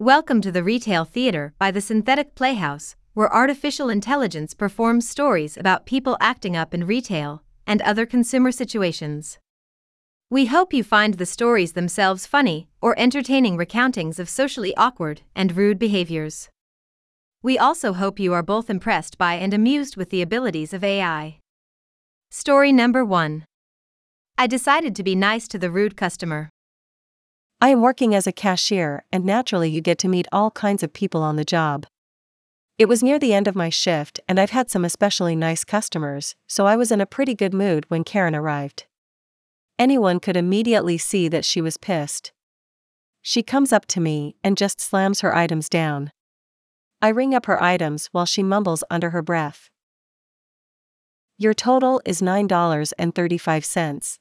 Welcome to the Retail Theater by the Synthetic Playhouse, where artificial intelligence performs stories about people acting up in retail and other consumer situations. We hope you find the stories themselves funny or entertaining recountings of socially awkward and rude behaviors. We also hope you are both impressed by and amused with the abilities of AI. Story number one I decided to be nice to the rude customer. I am working as a cashier, and naturally, you get to meet all kinds of people on the job. It was near the end of my shift, and I've had some especially nice customers, so I was in a pretty good mood when Karen arrived. Anyone could immediately see that she was pissed. She comes up to me and just slams her items down. I ring up her items while she mumbles under her breath. Your total is $9.35.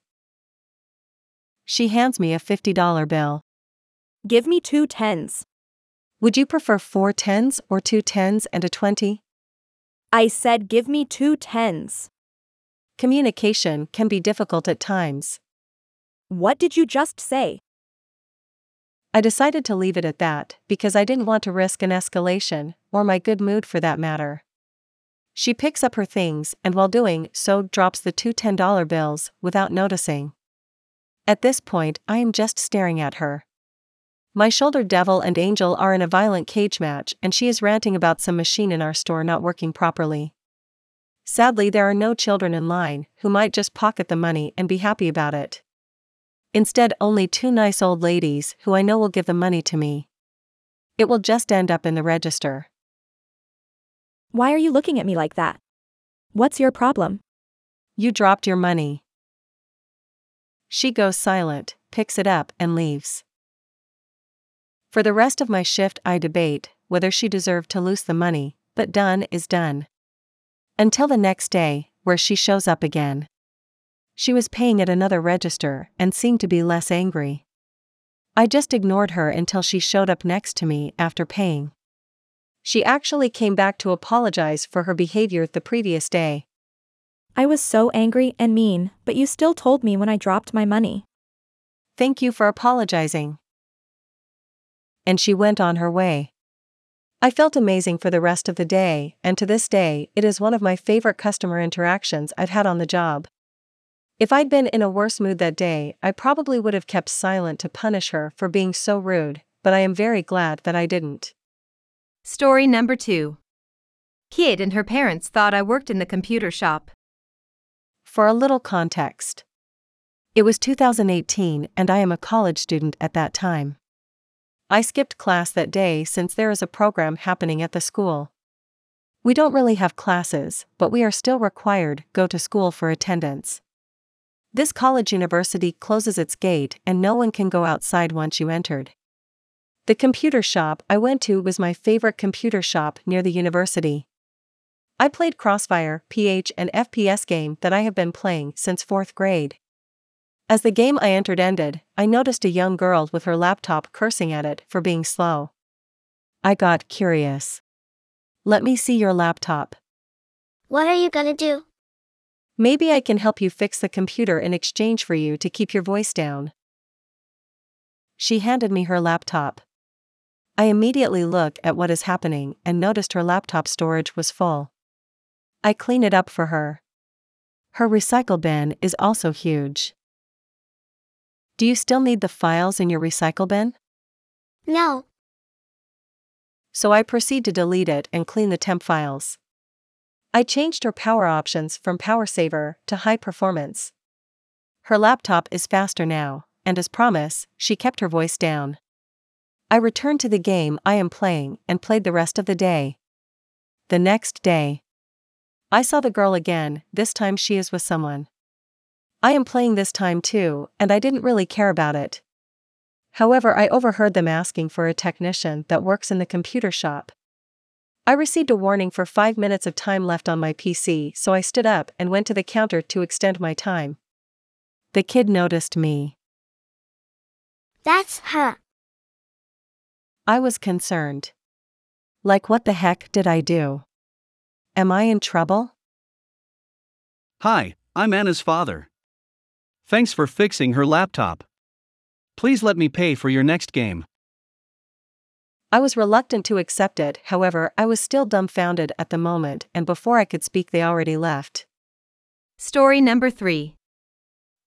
She hands me a $50 bill. Give me two tens. Would you prefer four tens or two tens and a 20? I said give me two tens. Communication can be difficult at times. What did you just say? I decided to leave it at that because I didn't want to risk an escalation, or my good mood for that matter. She picks up her things and while doing so drops the two $10 bills without noticing. At this point, I am just staring at her. My shoulder devil and angel are in a violent cage match, and she is ranting about some machine in our store not working properly. Sadly, there are no children in line who might just pocket the money and be happy about it. Instead, only two nice old ladies who I know will give the money to me. It will just end up in the register. Why are you looking at me like that? What's your problem? You dropped your money. She goes silent, picks it up, and leaves. For the rest of my shift, I debate whether she deserved to lose the money, but done is done. Until the next day, where she shows up again. She was paying at another register and seemed to be less angry. I just ignored her until she showed up next to me after paying. She actually came back to apologize for her behavior the previous day. I was so angry and mean, but you still told me when I dropped my money. Thank you for apologizing. And she went on her way. I felt amazing for the rest of the day, and to this day, it is one of my favorite customer interactions I've had on the job. If I'd been in a worse mood that day, I probably would have kept silent to punish her for being so rude, but I am very glad that I didn't. Story number two Kid and her parents thought I worked in the computer shop. For a little context, it was 2018 and I am a college student at that time. I skipped class that day since there is a program happening at the school. We don't really have classes, but we are still required go to school for attendance. This college university closes its gate and no one can go outside once you entered. The computer shop I went to was my favorite computer shop near the university. I played Crossfire, PH, and FPS game that I have been playing since 4th grade. As the game I entered ended, I noticed a young girl with her laptop cursing at it for being slow. I got curious. Let me see your laptop. What are you gonna do? Maybe I can help you fix the computer in exchange for you to keep your voice down. She handed me her laptop. I immediately look at what is happening and noticed her laptop storage was full. I clean it up for her. Her recycle bin is also huge. Do you still need the files in your recycle bin? No. So I proceed to delete it and clean the temp files. I changed her power options from Power Saver to High Performance. Her laptop is faster now, and as promised, she kept her voice down. I returned to the game I am playing and played the rest of the day. The next day, I saw the girl again, this time she is with someone. I am playing this time too, and I didn't really care about it. However, I overheard them asking for a technician that works in the computer shop. I received a warning for five minutes of time left on my PC, so I stood up and went to the counter to extend my time. The kid noticed me. That's her. I was concerned. Like, what the heck did I do? Am I in trouble? Hi, I'm Anna's father. Thanks for fixing her laptop. Please let me pay for your next game. I was reluctant to accept it, however, I was still dumbfounded at the moment, and before I could speak, they already left. Story number 3.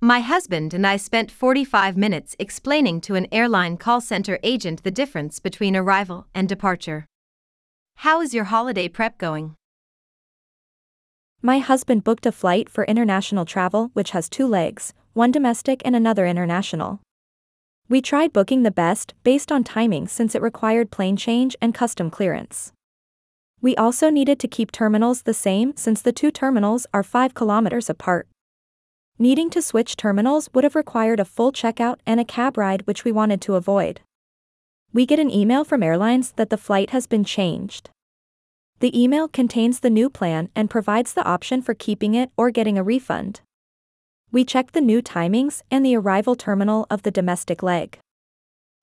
My husband and I spent 45 minutes explaining to an airline call center agent the difference between arrival and departure. How is your holiday prep going? My husband booked a flight for international travel which has two legs, one domestic and another international. We tried booking the best based on timing since it required plane change and custom clearance. We also needed to keep terminals the same since the two terminals are 5 kilometers apart. Needing to switch terminals would have required a full checkout and a cab ride, which we wanted to avoid. We get an email from airlines that the flight has been changed. The email contains the new plan and provides the option for keeping it or getting a refund. We checked the new timings and the arrival terminal of the domestic leg.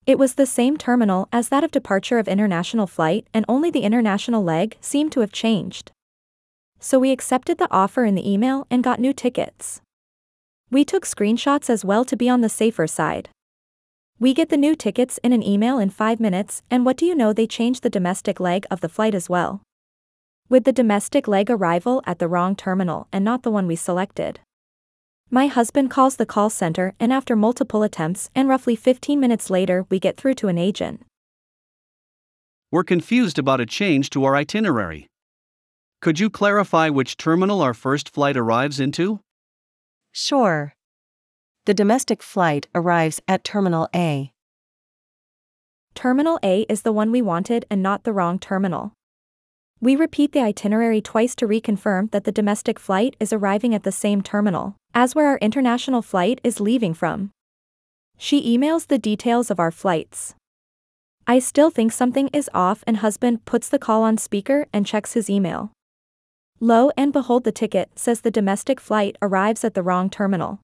It was the same terminal as that of departure of international flight and only the international leg seemed to have changed. So we accepted the offer in the email and got new tickets. We took screenshots as well to be on the safer side. We get the new tickets in an email in 5 minutes, and what do you know, they changed the domestic leg of the flight as well. With the domestic leg arrival at the wrong terminal and not the one we selected. My husband calls the call center, and after multiple attempts and roughly 15 minutes later, we get through to an agent. We're confused about a change to our itinerary. Could you clarify which terminal our first flight arrives into? Sure. The domestic flight arrives at Terminal A. Terminal A is the one we wanted and not the wrong terminal. We repeat the itinerary twice to reconfirm that the domestic flight is arriving at the same terminal as where our international flight is leaving from. She emails the details of our flights. I still think something is off, and husband puts the call on speaker and checks his email. Lo and behold, the ticket says the domestic flight arrives at the wrong terminal.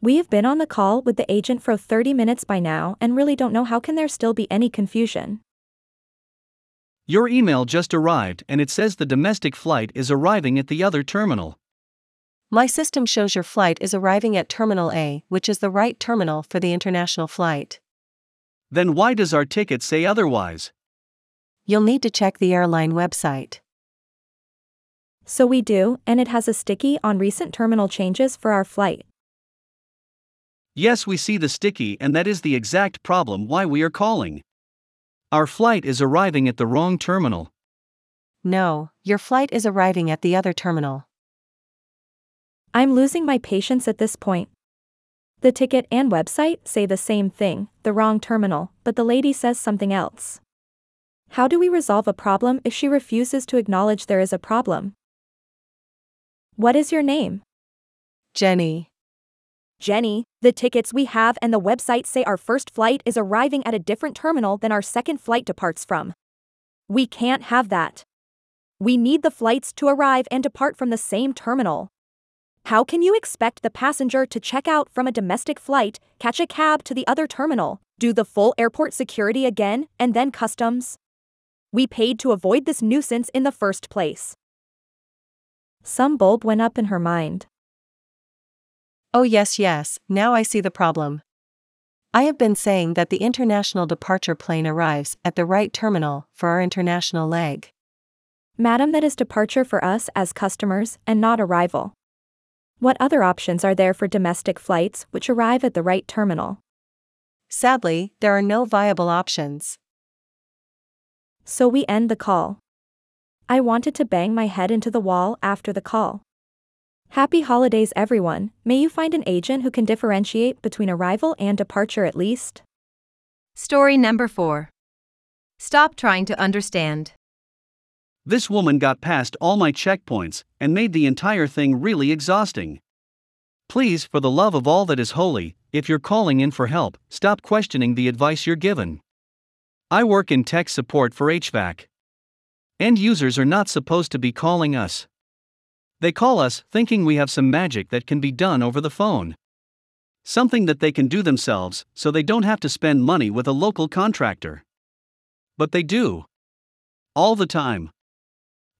We have been on the call with the agent for 30 minutes by now and really don't know how can there still be any confusion. Your email just arrived and it says the domestic flight is arriving at the other terminal. My system shows your flight is arriving at Terminal A, which is the right terminal for the international flight. Then why does our ticket say otherwise? You'll need to check the airline website. So we do, and it has a sticky on recent terminal changes for our flight. Yes, we see the sticky, and that is the exact problem why we are calling. Our flight is arriving at the wrong terminal. No, your flight is arriving at the other terminal. I'm losing my patience at this point. The ticket and website say the same thing, the wrong terminal, but the lady says something else. How do we resolve a problem if she refuses to acknowledge there is a problem? What is your name? Jenny. Jenny, the tickets we have and the website say our first flight is arriving at a different terminal than our second flight departs from. We can't have that. We need the flights to arrive and depart from the same terminal. How can you expect the passenger to check out from a domestic flight, catch a cab to the other terminal, do the full airport security again, and then customs? We paid to avoid this nuisance in the first place. Some bulb went up in her mind. Oh, yes, yes, now I see the problem. I have been saying that the international departure plane arrives at the right terminal for our international leg. Madam, that is departure for us as customers and not arrival. What other options are there for domestic flights which arrive at the right terminal? Sadly, there are no viable options. So we end the call. I wanted to bang my head into the wall after the call. Happy holidays, everyone. May you find an agent who can differentiate between arrival and departure at least. Story number 4. Stop trying to understand. This woman got past all my checkpoints and made the entire thing really exhausting. Please, for the love of all that is holy, if you're calling in for help, stop questioning the advice you're given. I work in tech support for HVAC. End users are not supposed to be calling us. They call us thinking we have some magic that can be done over the phone. Something that they can do themselves, so they don't have to spend money with a local contractor. But they do. All the time.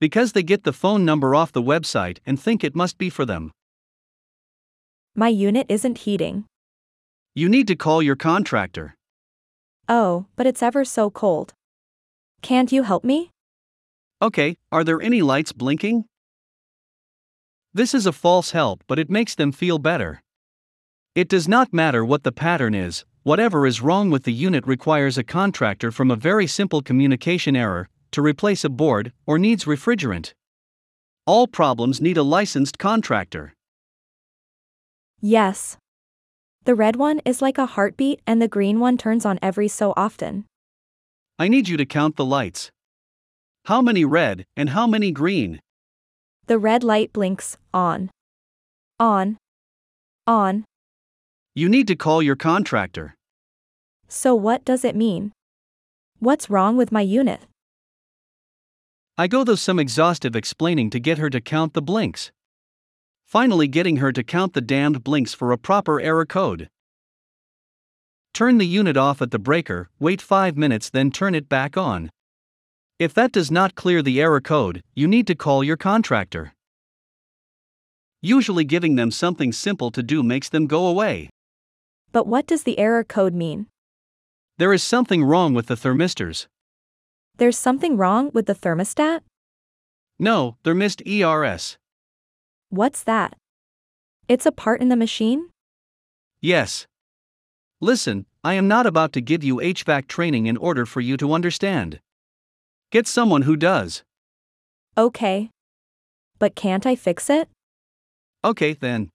Because they get the phone number off the website and think it must be for them. My unit isn't heating. You need to call your contractor. Oh, but it's ever so cold. Can't you help me? Okay, are there any lights blinking? This is a false help, but it makes them feel better. It does not matter what the pattern is, whatever is wrong with the unit requires a contractor from a very simple communication error to replace a board or needs refrigerant. All problems need a licensed contractor. Yes. The red one is like a heartbeat and the green one turns on every so often. I need you to count the lights. How many red and how many green? The red light blinks on. On. On. You need to call your contractor. So what does it mean? What's wrong with my unit? I go through some exhaustive explaining to get her to count the blinks. Finally, getting her to count the damned blinks for a proper error code. Turn the unit off at the breaker, wait 5 minutes, then turn it back on. If that does not clear the error code, you need to call your contractor. Usually, giving them something simple to do makes them go away. But what does the error code mean? There is something wrong with the thermistors. There's something wrong with the thermostat? No, thermistors. What's that? It's a part in the machine? Yes. Listen, I am not about to give you HVAC training in order for you to understand. Get someone who does. Okay. But can't I fix it? Okay, then.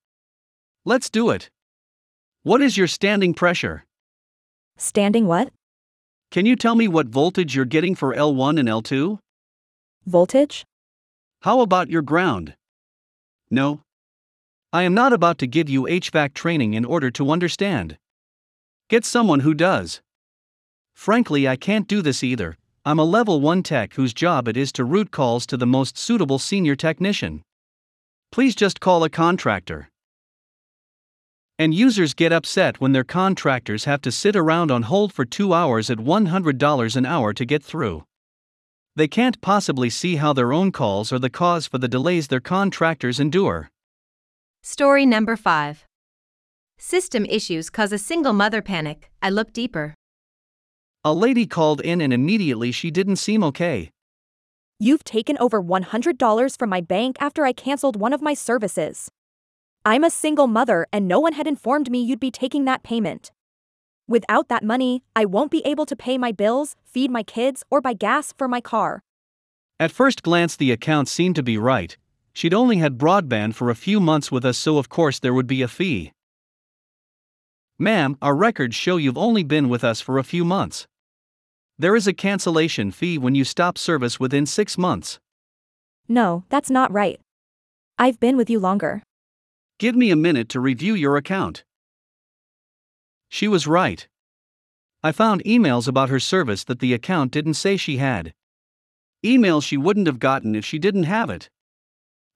Let's do it. What is your standing pressure? Standing what? Can you tell me what voltage you're getting for L1 and L2? Voltage? How about your ground? No. I am not about to give you HVAC training in order to understand. Get someone who does. Frankly, I can't do this either. I'm a level 1 tech whose job it is to route calls to the most suitable senior technician. Please just call a contractor. And users get upset when their contractors have to sit around on hold for two hours at $100 an hour to get through. They can't possibly see how their own calls are the cause for the delays their contractors endure. Story number 5. System issues cause a single mother panic. I look deeper. A lady called in and immediately she didn't seem okay. You've taken over $100 from my bank after I canceled one of my services. I'm a single mother and no one had informed me you'd be taking that payment. Without that money, I won't be able to pay my bills, feed my kids, or buy gas for my car. At first glance, the account seemed to be right. She'd only had broadband for a few months with us, so of course there would be a fee. Ma'am, our records show you've only been with us for a few months. There is a cancellation fee when you stop service within six months. No, that's not right. I've been with you longer. Give me a minute to review your account. She was right. I found emails about her service that the account didn't say she had. Emails she wouldn't have gotten if she didn't have it.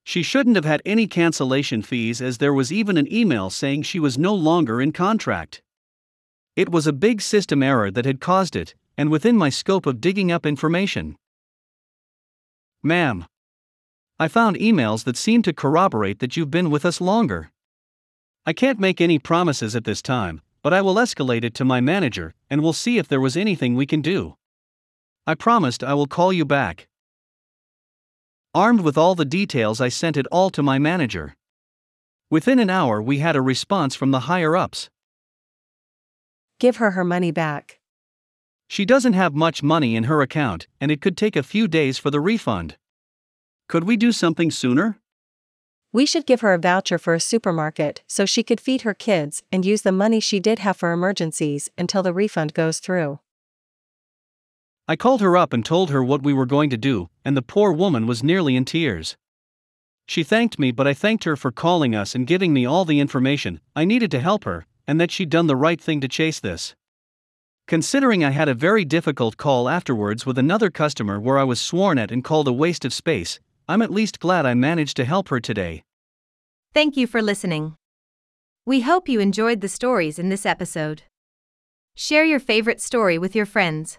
She shouldn't have had any cancellation fees as there was even an email saying she was no longer in contract. It was a big system error that had caused it, and within my scope of digging up information. Ma'am, I found emails that seem to corroborate that you've been with us longer. I can't make any promises at this time, but I will escalate it to my manager and we'll see if there was anything we can do. I promised I will call you back. Armed with all the details, I sent it all to my manager. Within an hour, we had a response from the higher ups. Give her her money back. She doesn't have much money in her account, and it could take a few days for the refund. Could we do something sooner? We should give her a voucher for a supermarket so she could feed her kids and use the money she did have for emergencies until the refund goes through. I called her up and told her what we were going to do, and the poor woman was nearly in tears. She thanked me, but I thanked her for calling us and giving me all the information I needed to help her, and that she'd done the right thing to chase this. Considering I had a very difficult call afterwards with another customer where I was sworn at and called a waste of space, I'm at least glad I managed to help her today. Thank you for listening. We hope you enjoyed the stories in this episode. Share your favorite story with your friends.